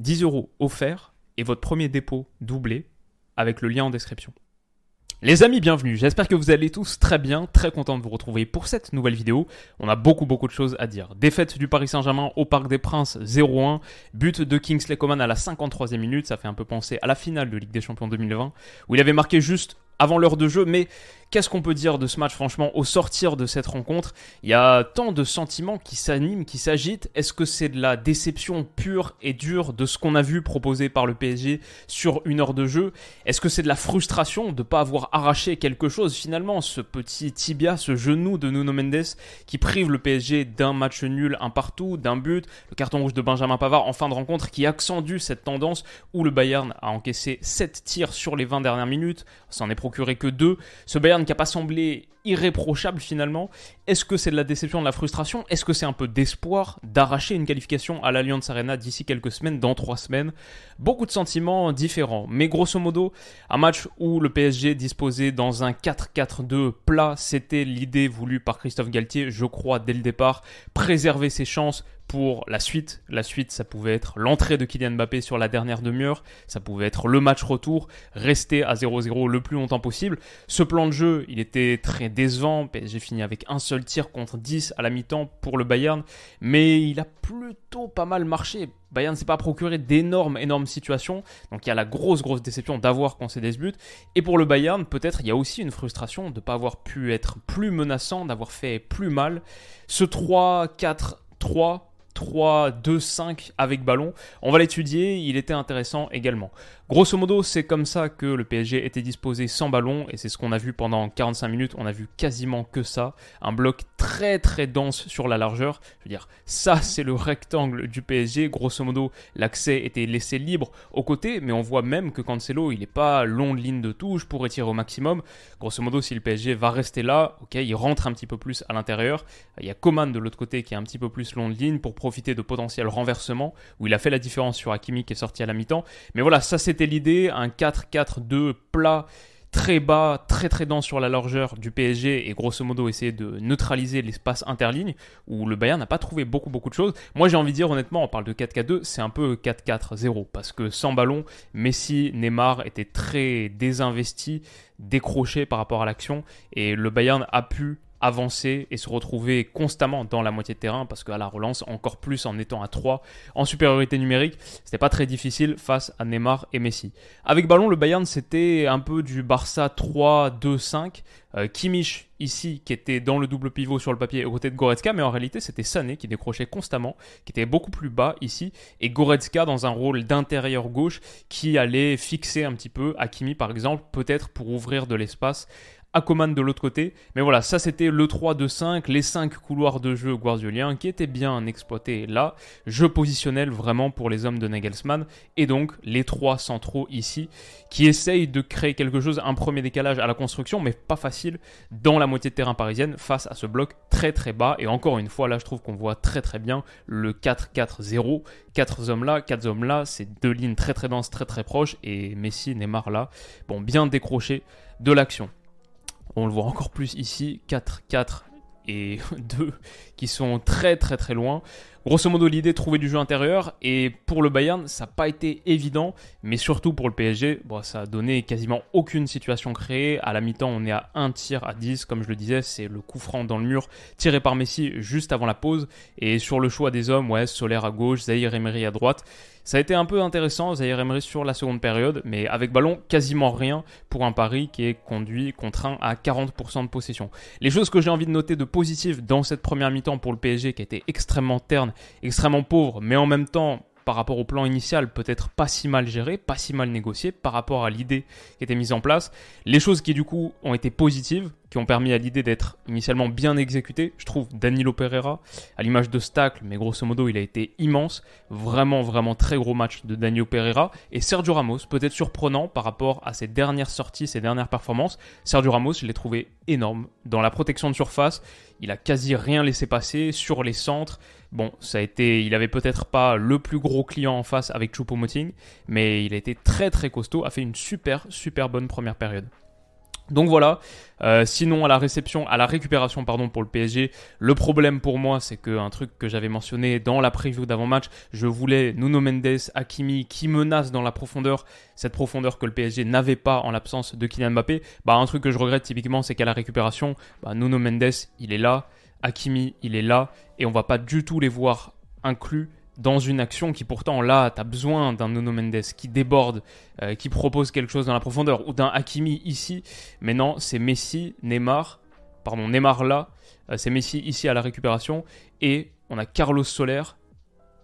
10 euros offerts et votre premier dépôt doublé avec le lien en description. Les amis, bienvenue. J'espère que vous allez tous très bien, très content de vous retrouver pour cette nouvelle vidéo. On a beaucoup beaucoup de choses à dire. Défaite du Paris Saint-Germain au Parc des Princes 0-1, but de Kingsley Coman à la 53e minute, ça fait un peu penser à la finale de Ligue des Champions 2020 où il avait marqué juste avant l'heure de jeu, mais Qu'est-ce qu'on peut dire de ce match franchement au sortir de cette rencontre? Il y a tant de sentiments qui s'animent, qui s'agitent. Est-ce que c'est de la déception pure et dure de ce qu'on a vu proposé par le PSG sur une heure de jeu? Est-ce que c'est de la frustration de ne pas avoir arraché quelque chose? Finalement Ce petit tibia, ce genou de Nuno Mendes qui prive le PSG d'un match nul, un partout, d'un but, le carton rouge de Benjamin Pavard en fin de rencontre qui accentue cette tendance où le Bayern a encaissé 7 tirs sur les 20 dernières minutes, s'en est procuré que 2. Ce Bayern qui n'a pas semblé irréprochable finalement. Est-ce que c'est de la déception, de la frustration? Est-ce que c'est un peu d'espoir d'arracher une qualification à l'Alliance Arena d'ici quelques semaines, dans trois semaines? Beaucoup de sentiments différents. Mais grosso modo, un match où le PSG disposait dans un 4-4-2 plat, c'était l'idée voulue par Christophe Galtier, je crois, dès le départ. Préserver ses chances pour la suite. La suite, ça pouvait être l'entrée de Kylian Mbappé sur la dernière demi-heure, ça pouvait être le match retour, rester à 0-0 le plus longtemps possible. Ce plan de jeu, il était très décevant. PSG fini avec un seul tir contre 10 à la mi-temps pour le Bayern, mais il a plutôt pas mal marché. Bayern ne s'est pas procuré d'énormes, énormes situations. Donc il y a la grosse, grosse déception d'avoir concédé ce but. Et pour le Bayern, peut-être il y a aussi une frustration de ne pas avoir pu être plus menaçant, d'avoir fait plus mal. Ce 3-4-3 3-2-5 avec ballon. On va l'étudier, il était intéressant également. Grosso modo, c'est comme ça que le PSG était disposé sans ballon et c'est ce qu'on a vu pendant 45 minutes. On a vu quasiment que ça. Un bloc très très dense sur la largeur. Je veux dire, ça c'est le rectangle du PSG. Grosso modo, l'accès était laissé libre aux côtés, mais on voit même que Cancelo, il n'est pas long de ligne de touche pour étirer au maximum. Grosso modo, si le PSG va rester là, ok, il rentre un petit peu plus à l'intérieur. Il y a Coman de l'autre côté qui est un petit peu plus long de ligne pour profiter de potentiels renversements où il a fait la différence sur Hakimi qui est sorti à la mi-temps. Mais voilà, ça c'était l'idée, un 4-4-2 plat très bas, très très dense sur la largeur du PSG et grosso modo essayer de neutraliser l'espace interligne où le Bayern n'a pas trouvé beaucoup beaucoup de choses. Moi j'ai envie de dire honnêtement, on parle de 4-4-2, c'est un peu 4-4-0 parce que sans ballon, Messi, Neymar étaient très désinvestis, décrochés par rapport à l'action et le Bayern a pu avancer et se retrouver constamment dans la moitié de terrain parce qu'à la relance, encore plus en étant à 3 en supériorité numérique, c'était pas très difficile face à Neymar et Messi. Avec ballon, le Bayern c'était un peu du Barça 3-2-5. Euh, ici qui était dans le double pivot sur le papier aux côtés de Goretzka, mais en réalité c'était Sané qui décrochait constamment, qui était beaucoup plus bas ici, et Goretzka dans un rôle d'intérieur gauche qui allait fixer un petit peu Hakimi par exemple, peut-être pour ouvrir de l'espace Coman de l'autre côté. Mais voilà, ça c'était le 3 de 5, les 5 couloirs de jeu guardioliens qui étaient bien exploités là. Jeu positionnel vraiment pour les hommes de Nagelsmann. Et donc les 3 centraux ici qui essayent de créer quelque chose, un premier décalage à la construction, mais pas facile dans la moitié de terrain parisienne face à ce bloc très très bas. Et encore une fois, là je trouve qu'on voit très très bien le 4-4-0. 4 hommes là, 4 hommes là, c'est deux lignes très très denses, très très proches. Et Messi, Neymar là, bon, bien décroché de l'action. On le voit encore plus ici, 4, 4 et 2 qui sont très très très loin. Grosso modo, l'idée trouver du jeu intérieur. Et pour le Bayern, ça n'a pas été évident. Mais surtout pour le PSG, bon, ça a donné quasiment aucune situation créée. À la mi-temps, on est à un tir à 10. Comme je le disais, c'est le coup franc dans le mur tiré par Messi juste avant la pause. Et sur le choix des hommes, ouais, Solaire à gauche, Zahir Emery à droite. Ça a été un peu intéressant, Zahir Emery sur la seconde période, mais avec ballon, quasiment rien pour un pari qui est conduit, contraint à 40% de possession. Les choses que j'ai envie de noter de positif dans cette première mi-temps pour le PSG qui a été extrêmement terne, extrêmement pauvre, mais en même temps par rapport au plan initial peut-être pas si mal géré, pas si mal négocié par rapport à l'idée qui était mise en place. Les choses qui du coup ont été positives, qui ont permis à l'idée d'être initialement bien exécutée, je trouve Danilo Pereira, à l'image de mais grosso modo il a été immense, vraiment vraiment très gros match de Danilo Pereira, et Sergio Ramos, peut-être surprenant par rapport à ses dernières sorties, ses dernières performances, Sergio Ramos je l'ai trouvé énorme. Dans la protection de surface, il a quasi rien laissé passer. Sur les centres, Bon, ça a été, il avait peut-être pas le plus gros client en face avec Choupo-Moting, mais il a été très très costaud, a fait une super super bonne première période. Donc voilà. Euh, sinon à la réception, à la récupération pardon pour le PSG, le problème pour moi c'est que un truc que j'avais mentionné dans la preview d'avant-match, je voulais Nuno Mendes, Hakimi qui menacent dans la profondeur, cette profondeur que le PSG n'avait pas en l'absence de Kylian Mbappé. Bah un truc que je regrette typiquement c'est qu'à la récupération, bah, Nuno Mendes il est là, Hakimi, il est là, et on va pas du tout les voir inclus dans une action qui pourtant là, tu as besoin d'un Nuno Mendes qui déborde, euh, qui propose quelque chose dans la profondeur, ou d'un Hakimi ici, mais non, c'est Messi, Neymar, pardon, Neymar là, euh, c'est Messi ici à la récupération, et on a Carlos Soler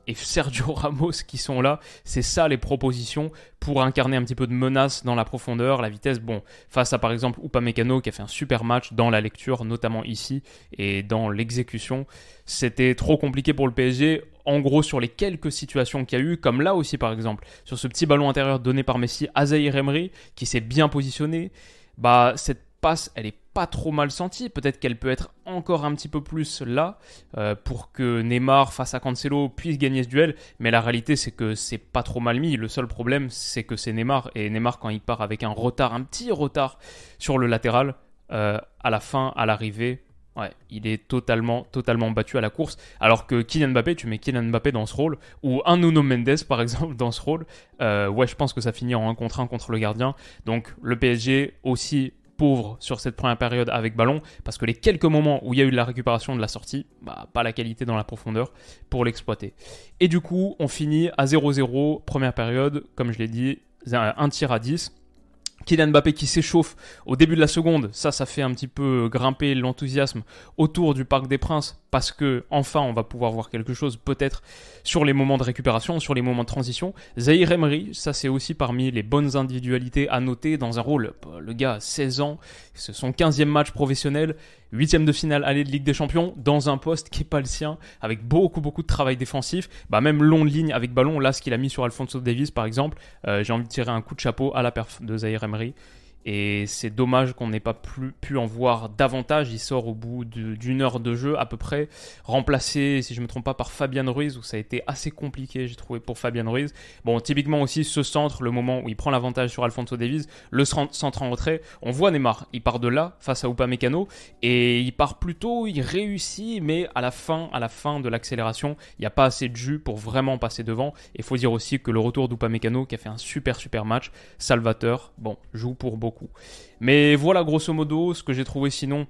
et Sergio Ramos qui sont là. C'est ça les propositions pour incarner un petit peu de menace dans la profondeur, la vitesse. Bon, face à par exemple Upamecano qui a fait un super match dans la lecture, notamment ici, et dans l'exécution. C'était trop compliqué pour le PSG. En gros, sur les quelques situations qu'il y a eu, comme là aussi par exemple, sur ce petit ballon intérieur donné par Messi à Zahir qui s'est bien positionné, bah cette elle est pas trop mal sentie. Peut-être qu'elle peut être encore un petit peu plus là euh, pour que Neymar face à Cancelo puisse gagner ce duel. Mais la réalité, c'est que c'est pas trop mal mis. Le seul problème, c'est que c'est Neymar. Et Neymar, quand il part avec un retard, un petit retard sur le latéral, euh, à la fin, à l'arrivée, Ouais, il est totalement, totalement battu à la course. Alors que Kylian Mbappé, tu mets Kylian Mbappé dans ce rôle, ou un Nuno Mendes par exemple dans ce rôle, euh, ouais, je pense que ça finit en 1 contre 1 contre le gardien. Donc le PSG aussi pauvre sur cette première période avec ballon, parce que les quelques moments où il y a eu de la récupération de la sortie, bah, pas la qualité dans la profondeur pour l'exploiter. Et du coup, on finit à 0-0, première période, comme je l'ai dit, un tir à 10. Kylian Mbappé qui s'échauffe au début de la seconde, ça, ça fait un petit peu grimper l'enthousiasme autour du Parc des Princes parce que enfin on va pouvoir voir quelque chose peut-être sur les moments de récupération, sur les moments de transition. Zahir Emery, ça c'est aussi parmi les bonnes individualités à noter dans un rôle. Le gars a 16 ans, c'est son 15e match professionnel, 8 de finale allée de Ligue des Champions, dans un poste qui n'est pas le sien, avec beaucoup beaucoup de travail défensif, bah même long de ligne avec ballon, là ce qu'il a mis sur Alfonso Davis par exemple, euh, j'ai envie de tirer un coup de chapeau à la perf de Zahir Emery. Et c'est dommage qu'on n'ait pas pu en voir davantage. Il sort au bout d'une heure de jeu à peu près, remplacé, si je ne me trompe pas, par Fabian Ruiz, où ça a été assez compliqué, j'ai trouvé, pour Fabian Ruiz. Bon, typiquement aussi, ce centre, le moment où il prend l'avantage sur Alfonso Davies, le centre en retrait, on voit Neymar, il part de là, face à Upamecano, et il part plutôt, il réussit, mais à la fin, à la fin de l'accélération, il n'y a pas assez de jus pour vraiment passer devant. Et il faut dire aussi que le retour d'Upamecano, qui a fait un super super match, Salvateur, bon, joue pour beaucoup mais voilà, grosso modo, ce que j'ai trouvé sinon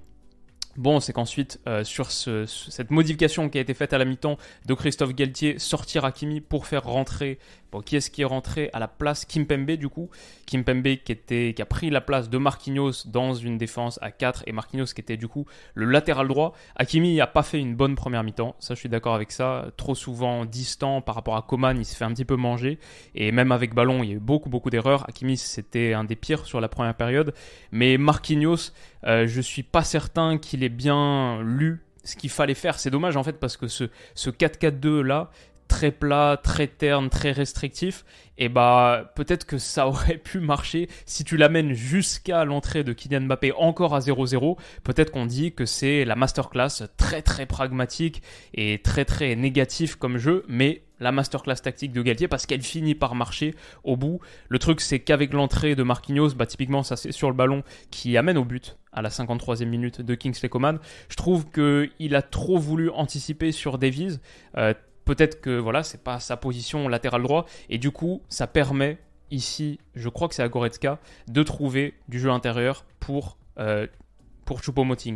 Bon, c'est qu'ensuite, euh, sur cette modification qui a été faite à la mi-temps de Christophe Galtier, sortir Hakimi pour faire rentrer Qui est-ce qui est rentré à la place Kimpembe du coup? Kimpembe qui, qui a pris la place de Marquinhos dans une défense à 4 et Marquinhos qui était du coup le latéral droit. Hakimi n'a pas fait une bonne première mi-temps, ça je suis d'accord avec ça. Trop souvent distant par rapport à Coman, il se fait un petit peu manger. Et même avec ballon, il y a eu beaucoup beaucoup d'erreurs. Hakimi c'était un des pires sur la première période. Mais Marquinhos, euh, je suis pas certain qu'il ait bien lu ce qu'il fallait faire. C'est dommage en fait parce que ce, ce 4-4-2 là, très plat, très terne, très restrictif, et bah peut-être que ça aurait pu marcher si tu l'amènes jusqu'à l'entrée de Kylian Mbappé encore à 0-0. Peut-être qu'on dit que c'est la masterclass très très pragmatique et très très négatif comme jeu, mais la masterclass tactique de Galtier parce qu'elle finit par marcher au bout. Le truc c'est qu'avec l'entrée de Marquinhos, bah typiquement ça c'est sur le ballon qui amène au but à la 53e minute de Kingsley Coman. Je trouve qu'il a trop voulu anticiper sur Davies. Euh, peut-être que voilà, c'est pas sa position latéral droit et du coup, ça permet ici, je crois que c'est à Goretzka, de trouver du jeu intérieur pour euh,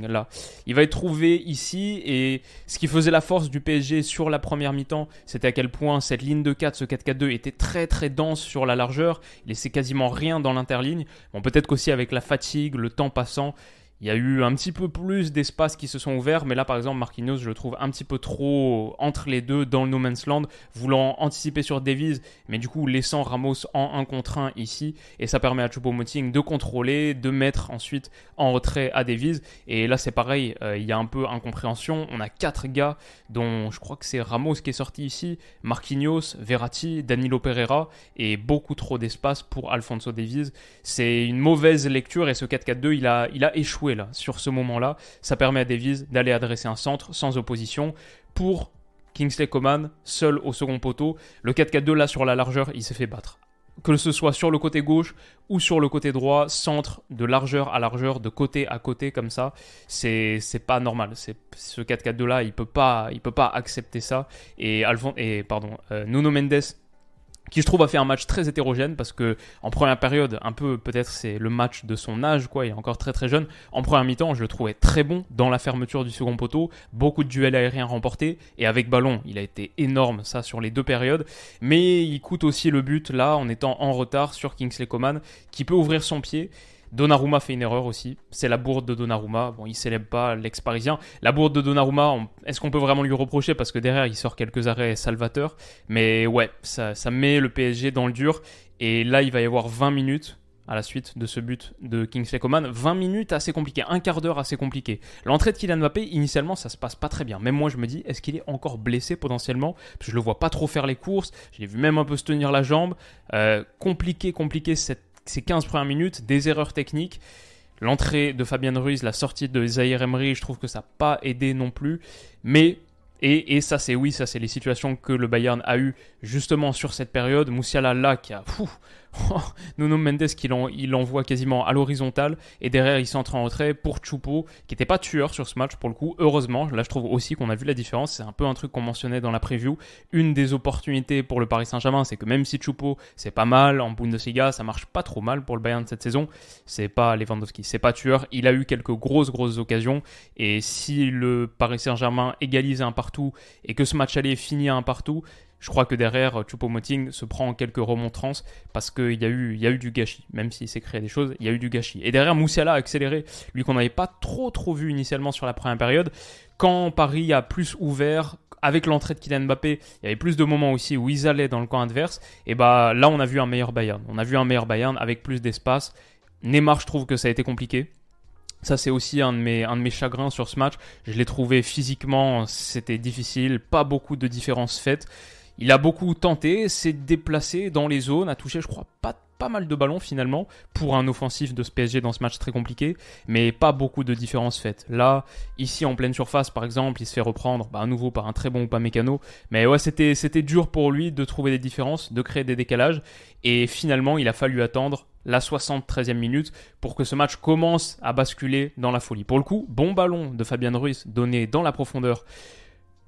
là. Il va être trouvé ici et ce qui faisait la force du PSG sur la première mi-temps, c'était à quel point cette ligne de 4, ce 4-4-2 était très très dense sur la largeur, il laissait quasiment rien dans l'interligne. Bon peut-être qu'aussi avec la fatigue, le temps passant, il y a eu un petit peu plus d'espace qui se sont ouverts, mais là par exemple Marquinhos, je le trouve un petit peu trop entre les deux dans le no man's land, voulant anticiper sur Davies, mais du coup laissant Ramos en 1 contre 1 ici, et ça permet à Choupo-Moting de contrôler, de mettre ensuite en retrait à Davies, et là c'est pareil, euh, il y a un peu incompréhension, on a quatre gars, dont je crois que c'est Ramos qui est sorti ici, Marquinhos, Verratti, Danilo Pereira, et beaucoup trop d'espace pour Alfonso Davies, c'est une mauvaise lecture, et ce 4-4-2 il a, il a échoué sur ce moment-là. Ça permet à Davies d'aller adresser un centre sans opposition pour Kingsley Coman, seul au second poteau. Le 4-4-2 là sur la largeur, il s'est fait battre. Que ce soit sur le côté gauche ou sur le côté droit, centre de largeur à largeur, de côté à côté comme ça, c'est pas normal. Ce 4-4-2 là, il peut pas il peut pas accepter ça. Et Alphon et pardon, euh, Nuno Mendes qui je trouve a fait un match très hétérogène parce que en première période, un peu peut-être c'est le match de son âge, quoi, il est encore très très jeune. En première mi-temps, je le trouvais très bon dans la fermeture du second poteau, beaucoup de duels aériens remportés et avec ballon, il a été énorme ça sur les deux périodes, mais il coûte aussi le but là en étant en retard sur Kingsley Coman qui peut ouvrir son pied Donnarumma fait une erreur aussi. C'est la bourde de Donnarumma. Bon, il célèbre pas l'ex-parisien. La bourde de Donnarumma, est-ce qu'on peut vraiment lui reprocher? Parce que derrière, il sort quelques arrêts salvateurs. Mais ouais, ça, met le PSG dans le dur. Et là, il va y avoir 20 minutes à la suite de ce but de Kingsley Coman. 20 minutes assez compliqué, un quart d'heure assez compliqué. L'entrée de Kylian Mbappé, initialement, ça se passe pas très bien. Même moi, je me dis, est-ce qu'il est encore blessé potentiellement? Je le vois pas trop faire les courses. Je l'ai vu même un peu se tenir la jambe. Euh, compliqué, compliqué cette ces 15 premières minutes, des erreurs techniques. L'entrée de Fabien Ruiz, la sortie de Zahir Emery, je trouve que ça n'a pas aidé non plus. Mais, et, et ça c'est oui, ça c'est les situations que le Bayern a eu justement sur cette période. Moussiala là qui a... Nuno Mendes qui l'envoie quasiment à l'horizontale et derrière il s'entre en retrait pour Choupo qui n'était pas tueur sur ce match pour le coup. Heureusement, là je trouve aussi qu'on a vu la différence. C'est un peu un truc qu'on mentionnait dans la preview. Une des opportunités pour le Paris Saint-Germain, c'est que même si Choupo c'est pas mal en Bundesliga, ça marche pas trop mal pour le Bayern de cette saison. C'est pas Lewandowski, c'est pas tueur. Il a eu quelques grosses grosses occasions et si le Paris Saint-Germain égalise un partout et que ce match allait finir un partout, je crois que derrière, Choupo-Moting se prend quelques remontrances parce qu'il y, a eu, y a eu du gâchis. Même s'il s'est créé des choses, il y a eu du gâchis. Et derrière, Moussiala a accéléré, lui qu'on n'avait pas trop trop vu initialement sur la première période. Quand Paris a plus ouvert, avec l'entrée de Kylian Mbappé, il y avait plus de moments aussi où ils allaient dans le camp adverse. Et bah là, on a vu un meilleur Bayern. On a vu un meilleur Bayern avec plus d'espace. Neymar, je trouve que ça a été compliqué. Ça, c'est aussi un de, mes, un de mes chagrins sur ce match. Je l'ai trouvé physiquement, c'était difficile, pas beaucoup de différences faites. Il a beaucoup tenté, s'est déplacé dans les zones, a touché, je crois, pas, mal de ballons finalement pour un offensif de ce PSG dans ce match très compliqué, mais pas beaucoup de différences faites. Là, ici en pleine surface, par exemple, il se fait reprendre bah, à nouveau par un très bon ou pas mécano, mais ouais, c'était, dur pour lui de trouver des différences, de créer des décalages, et finalement, il a fallu attendre la 73e minute pour que ce match commence à basculer dans la folie. Pour le coup, bon ballon de Fabien Ruiz donné dans la profondeur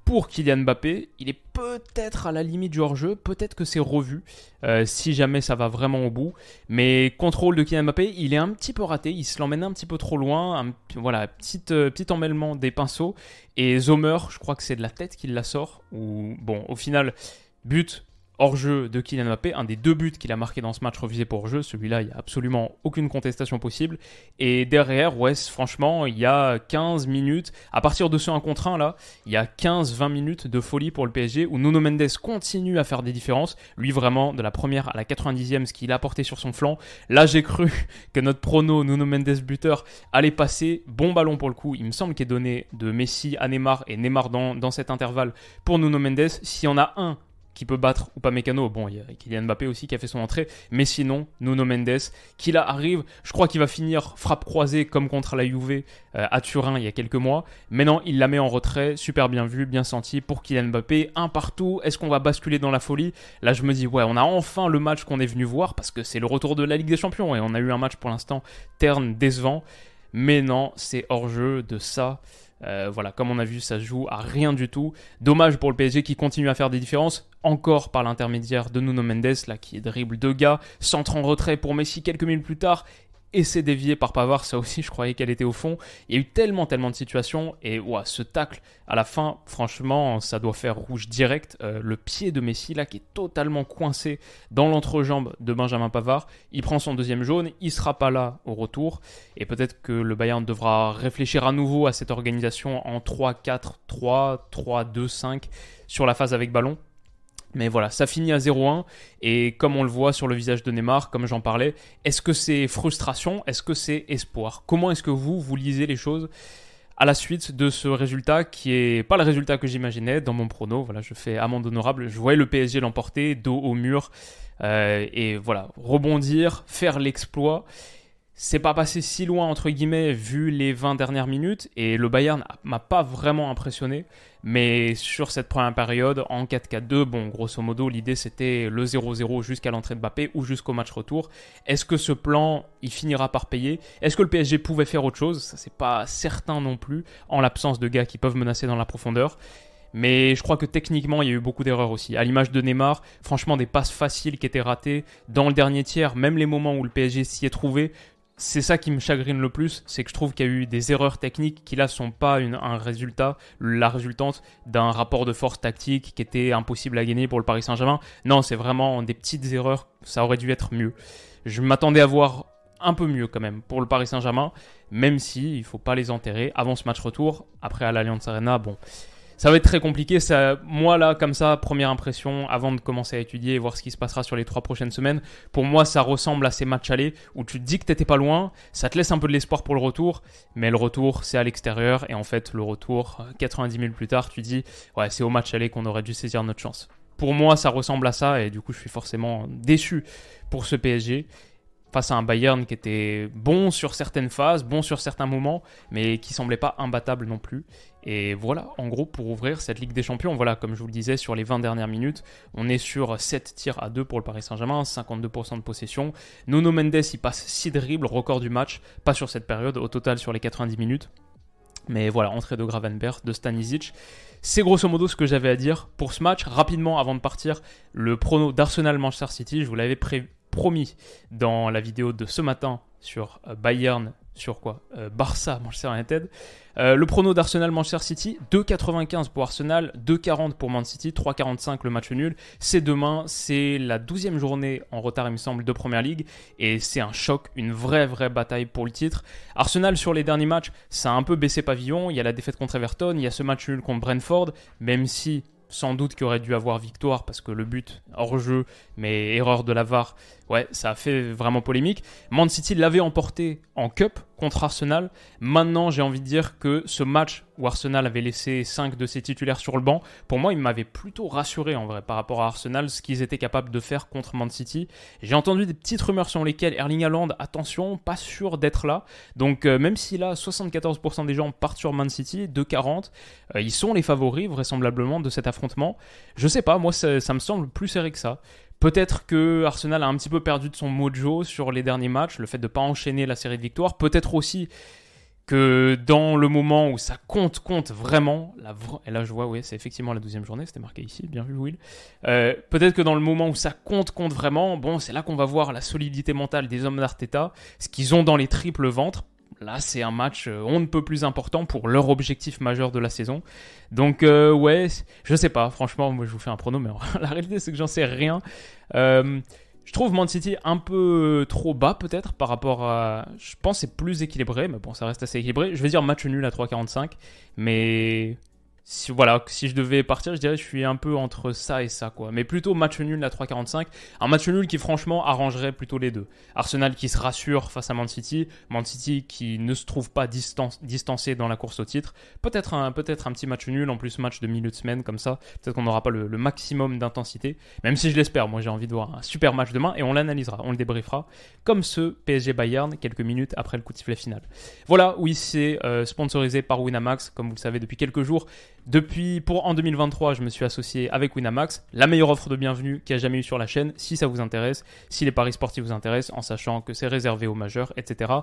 pour Kylian Mbappé. Il est peut-être à la limite du hors-jeu, peut-être que c'est revu euh, si jamais ça va vraiment au bout. Mais contrôle de Kylian Mbappé, il est un petit peu raté, il se l'emmène un petit peu trop loin. Voilà, petit, euh, petit emmêlement des pinceaux. Et Zomer, je crois que c'est de la tête qu'il la sort. Ou bon, au final, but hors-jeu de Kylian Mbappé, un des deux buts qu'il a marqué dans ce match refusé pour hors-jeu. Celui-là, il n'y a absolument aucune contestation possible. Et derrière, ouais, franchement, il y a 15 minutes, à partir de ce 1 contre 1 là, il y a 15-20 minutes de folie pour le PSG où Nuno Mendes continue à faire des différences. Lui, vraiment, de la première à la 90e, ce qu'il a apporté sur son flanc. Là, j'ai cru que notre prono, Nuno Mendes buteur, allait passer. Bon ballon pour le coup. Il me semble qu'il est donné de Messi à Neymar et Neymar dans, dans cet intervalle pour Nuno Mendes. S'il y en a un qui peut battre ou pas Mécano. Bon, il y a Kylian Mbappé aussi qui a fait son entrée, mais sinon, Nuno Mendes, qui là arrive, je crois qu'il va finir frappe croisée comme contre la Juve euh, à Turin il y a quelques mois. Mais non, il la met en retrait, super bien vu, bien senti pour Kylian Mbappé, un partout. Est-ce qu'on va basculer dans la folie? Là, je me dis, ouais, on a enfin le match qu'on est venu voir parce que c'est le retour de la Ligue des Champions et on a eu un match pour l'instant terne, décevant. Mais non, c'est hors jeu de ça. Euh, voilà, comme on a vu, ça joue à rien du tout. Dommage pour le PSG qui continue à faire des différences, encore par l'intermédiaire de Nuno Mendes, là qui dribble deux gars, centre en retrait pour Messi quelques minutes plus tard. Et c'est dévié par Pavard. Ça aussi, je croyais qu'elle était au fond. Il y a eu tellement, tellement de situations. Et ouah, ce tacle, à la fin, franchement, ça doit faire rouge direct. Euh, le pied de Messi, là, qui est totalement coincé dans l'entrejambe de Benjamin Pavard. Il prend son deuxième jaune. Il sera pas là au retour. Et peut-être que le Bayern devra réfléchir à nouveau à cette organisation en 3-4-3, 3-2-5 sur la phase avec ballon. Mais voilà, ça finit à 0-1 et comme on le voit sur le visage de Neymar, comme j'en parlais, est-ce que c'est frustration? Est-ce que c'est espoir? Comment est-ce que vous, vous lisez les choses à la suite de ce résultat qui est pas le résultat que j'imaginais dans mon prono? Voilà, je fais amende honorable. Je voyais le PSG l'emporter, dos au mur. Euh, et voilà, rebondir, faire l'exploit. C'est pas passé si loin entre guillemets vu les 20 dernières minutes. Et le Bayern m'a pas vraiment impressionné mais sur cette première période en 4-4-2 bon grosso modo l'idée c'était le 0-0 jusqu'à l'entrée de Mbappé ou jusqu'au match retour. Est-ce que ce plan il finira par payer? Est-ce que le PSG pouvait faire autre chose? Ça c'est pas certain non plus en l'absence de gars qui peuvent menacer dans la profondeur. Mais je crois que techniquement, il y a eu beaucoup d'erreurs aussi. À l'image de Neymar, franchement, des passes faciles qui étaient ratées. Dans le dernier tiers, même les moments où le PSG s'y est trouvé, c'est ça qui me chagrine le plus, c'est que je trouve qu'il y a eu des erreurs techniques qui là sont pas un résultat, la résultante d'un rapport de force tactique qui était impossible à gagner pour le Paris Saint-Germain. Non, c'est vraiment des petites erreurs, ça aurait dû être mieux. Je m'attendais à voir un peu mieux quand même pour le Paris Saint-Germain, même si il faut pas les enterrer avant ce match retour. Après à l'Alliance Arena, bon, ça va être très compliqué. Moi, là, comme ça, première impression, avant de commencer à étudier et voir ce qui se passera sur les trois prochaines semaines, pour moi, ça ressemble à ces matchs allés où tu te dis que t'étais pas loin, ça te laisse un peu de l'espoir pour le retour, mais le retour, c'est à l'extérieur, et en fait, le retour, 90 000 plus tard, tu dis, ouais, c'est au match aller qu'on aurait dû saisir notre chance. Pour moi, ça ressemble à ça, et du coup, je suis forcément déçu pour ce PSG face à un Bayern qui était bon sur certaines phases, bon sur certains moments, mais qui semblait pas imbattable non plus. Et voilà, en gros, pour ouvrir cette Ligue des Champions, voilà, comme je vous le disais, sur les 20 dernières minutes, on est sur 7 tirs à 2 pour le Paris Saint-Germain, 52% de possession. Nuno Mendes, il passe 6 dribbles, record du match, pas sur cette période, au total sur les 90 minutes. Mais voilà, entrée de Gravenberg, de Stanisic. C'est grosso modo ce que j'avais à dire pour ce match. Rapidement, avant de partir, le prono d'Arsenal-Manchester City, je vous l'avais promis dans la vidéo de ce matin sur euh, Bayern sur quoi euh, Barça, Manchester United. Euh, le prono d'Arsenal, Manchester City, 2,95 pour Arsenal, 2,40 pour Man City, 3,45 le match nul. C'est demain, c'est la 12e journée en retard, il me semble, de Première Ligue. Et c'est un choc, une vraie, vraie bataille pour le titre. Arsenal, sur les derniers matchs, ça a un peu baissé pavillon. Il y a la défaite contre Everton, il y a ce match nul contre Brentford, même si sans doute qu'il aurait dû avoir victoire parce que le but hors jeu, mais erreur de la VAR, ouais, ça a fait vraiment polémique. Man City l'avait emporté en Cup contre Arsenal. Maintenant, j'ai envie de dire que ce match où Arsenal avait laissé 5 de ses titulaires sur le banc, pour moi, il m'avait plutôt rassuré en vrai par rapport à Arsenal, ce qu'ils étaient capables de faire contre Man City. J'ai entendu des petites rumeurs sur lesquelles Erling Haaland, attention, pas sûr d'être là. Donc, euh, même si là, 74% des gens partent sur Man City, de 40, euh, ils sont les favoris vraisemblablement de cet affrontement. Je sais pas, moi, ça, ça me semble plus serré que ça. Peut-être que Arsenal a un petit peu perdu de son mojo sur les derniers matchs, le fait de ne pas enchaîner la série de victoires. Peut-être aussi que dans le moment où ça compte, compte vraiment, et là je vois, oui, c'est effectivement la douzième journée, c'était marqué ici, bien vu Will. Euh, peut-être que dans le moment où ça compte, compte vraiment, bon, c'est là qu'on va voir la solidité mentale des hommes d'Arteta, ce qu'ils ont dans les triples ventres. Là, c'est un match euh, on ne peut plus important pour leur objectif majeur de la saison. Donc, euh, ouais, je sais pas. Franchement, moi, je vous fais un prono, mais la réalité, c'est que j'en sais rien. Euh, je trouve Man City un peu trop bas, peut-être, par rapport à. Je pense c'est plus équilibré, mais bon, ça reste assez équilibré. Je vais dire match nul à 3,45, mais si, voilà, si je devais partir, je dirais que je suis un peu entre ça et ça, quoi. Mais plutôt match nul à 3,45. Un match nul qui, franchement, arrangerait plutôt les deux. Arsenal qui se rassure face à Man City. Man City qui ne se trouve pas distancé dans la course au titre. Peut-être un, peut un petit match nul, en plus match de milieu de semaine, comme ça. Peut-être qu'on n'aura pas le, maximum d'intensité. Même si je l'espère, moi j'ai envie de voir un super match demain et on l'analysera, on le débriefera. Comme ce PSG Bayern, quelques minutes après le coup de sifflet final. Voilà, oui, c'est euh, sponsorisé par Winamax, comme vous le savez depuis quelques jours. Depuis, pour en 2023, je me suis associé avec Winamax, la meilleure offre de bienvenue qu'il y a jamais eu sur la chaîne, si ça vous intéresse, si les paris sportifs vous intéressent, en sachant que c'est réservé aux majeurs, etc.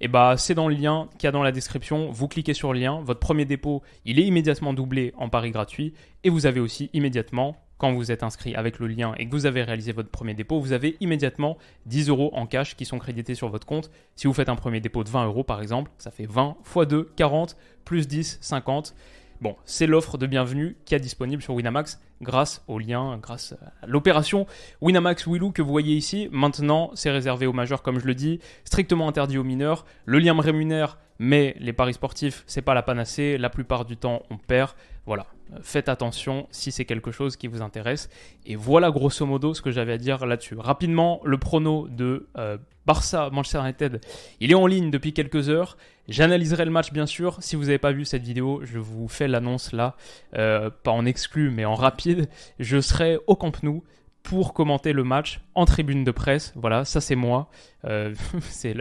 Et bah, c'est dans le lien qu'il y a dans la description. Vous cliquez sur le lien, votre premier dépôt, il est immédiatement doublé en paris gratuit, et vous avez aussi immédiatement quand vous êtes inscrit avec le lien et que vous avez réalisé votre premier dépôt, vous avez immédiatement 10 euros en cash qui sont crédités sur votre compte. Si vous faites un premier dépôt de 20 euros par exemple, ça fait 20 x 2, 40, plus 10, 50. Bon, c'est l'offre de bienvenue qui est disponible sur Winamax grâce au lien, grâce à l'opération Winamax Willou que vous voyez ici. Maintenant, c'est réservé aux majeurs, comme je le dis, strictement interdit aux mineurs. Le lien me rémunère, mais les paris sportifs, c'est pas la panacée. La plupart du temps, on perd. Voilà, faites attention si c'est quelque chose qui vous intéresse. Et voilà grosso modo ce que j'avais à dire là-dessus. Rapidement, le prono de euh, Barça Manchester United, il est en ligne depuis quelques heures. J'analyserai le match bien sûr. Si vous n'avez pas vu cette vidéo, je vous fais l'annonce là, euh, pas en exclu mais en rapide. Je serai au Camp Nou pour commenter le match en tribune de presse. Voilà, ça c'est moi. Euh, c'est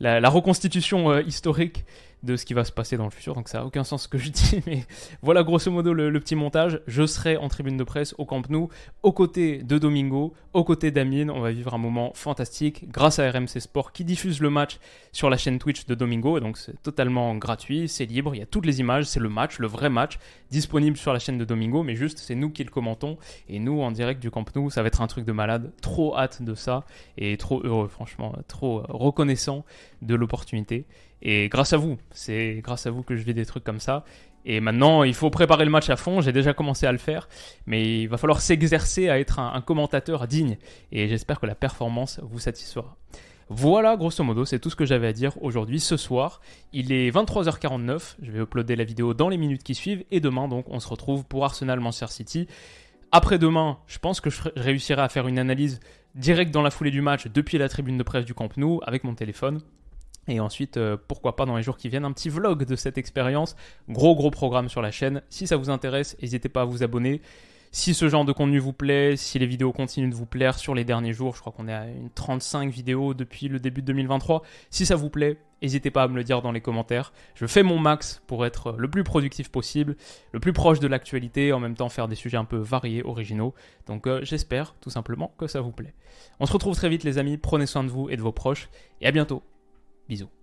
la, reconstitution historique de ce qui va se passer dans le futur, donc ça n'a aucun sens ce que je dis, mais voilà grosso modo le, petit montage. Je serai en tribune de presse au Camp Nou, aux côtés de Domingo, aux côtés d'Amine. On va vivre un moment fantastique grâce à RMC Sport qui diffuse le match sur la chaîne Twitch de Domingo, donc c'est totalement gratuit, c'est libre, il y a toutes les images, c'est le match, le vrai match, disponible sur la chaîne de Domingo, mais juste c'est nous qui le commentons, et nous en direct du Camp Nou, ça va être un truc de malade, trop hâte de ça, et trop heureux franchement, trop reconnaissant de l'opportunité. Et grâce à vous, c'est grâce à vous que je vis des trucs comme ça. Et maintenant, il faut préparer le match à fond. J'ai déjà commencé à le faire, mais il va falloir s'exercer à être un, commentateur digne. Et j'espère que la performance vous satisfera. Voilà, grosso modo, c'est tout ce que j'avais à dire aujourd'hui, ce soir. Il est 23h49, je vais uploader la vidéo dans les minutes qui suivent, et demain, donc, on se retrouve pour Arsenal-Manchester City. Après-demain, je pense que je réussirai à faire une analyse directe dans la foulée du match depuis la tribune de presse du Camp Nou avec mon téléphone. Et ensuite, euh, pourquoi pas dans les jours qui viennent, un petit vlog de cette expérience. Gros gros programme sur la chaîne. Si ça vous intéresse, n'hésitez pas à vous abonner. Si ce genre de contenu vous plaît, si les vidéos continuent de vous plaire sur les derniers jours, je crois qu'on est à une 35 vidéos depuis le début de 2023. Si ça vous plaît, n'hésitez pas à me le dire dans les commentaires. Je fais mon max pour être le plus productif possible, le plus proche de l'actualité, en même temps faire des sujets un peu variés, originaux. Donc euh, j'espère tout simplement que ça vous plaît. On se retrouve très vite les amis, prenez soin de vous et de vos proches, et à bientôt Bisous.